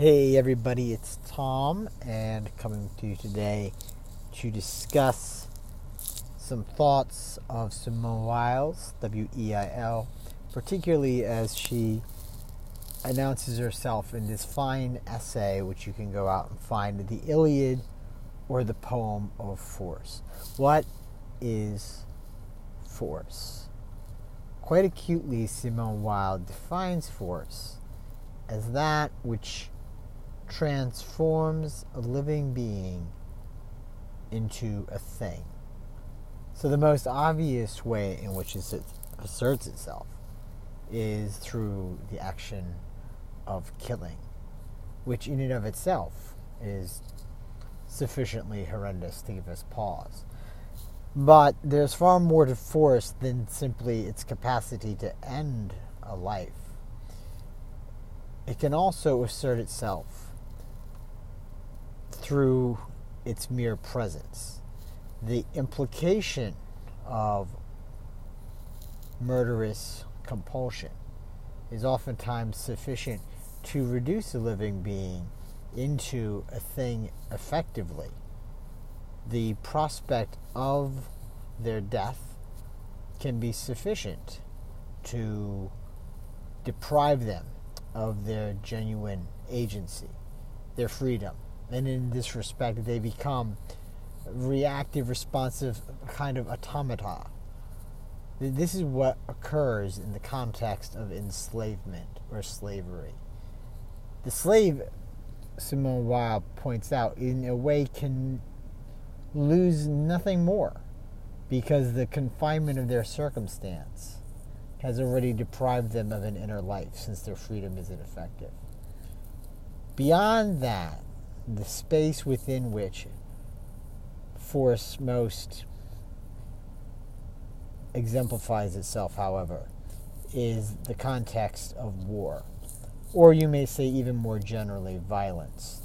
Hey everybody, it's Tom, and coming to you today to discuss some thoughts of Simone Weil's, W E I L, particularly as she announces herself in this fine essay, which you can go out and find the Iliad or the poem of force. What is force? Quite acutely, Simone Weil defines force as that which transforms a living being into a thing. So, the most obvious way in which it asserts itself is through the action of killing, which in and of itself is sufficiently horrendous to give us pause. But there's far more to force than simply its capacity to end a life. It can also assert itself through its mere presence. The implication of murderous compulsion is oftentimes sufficient to reduce a living being into a thing effectively. The prospect of their death can be sufficient to deprive them of their genuine agency, their freedom. And in this respect, they become reactive, responsive kind of automata. This is what occurs in the context of enslavement or slavery. The slave, Simone Weil points out, in a way can lose nothing more because the confinement of their circumstance has already deprived them of an inner life since their freedom isn't effective. Beyond that, the space within which force most exemplifies itself, however, is the context of war, or you may say even more generally, violence.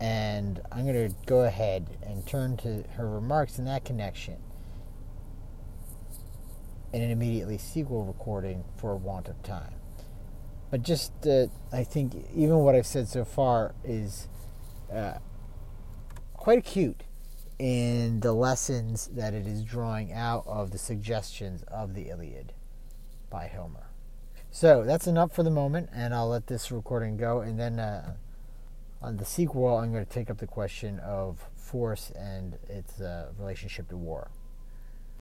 And I'm going to go ahead and turn to her remarks in that connection and an immediately sequel recording for want of time. But just, uh, I think, even what I've said so far is quite acute in the lessons that it is drawing out of the suggestions of the Iliad by Homer. So that's enough for the moment, and I'll let this recording go. And then uh, on the sequel, I'm going to take up the question of force and its uh, relationship to war.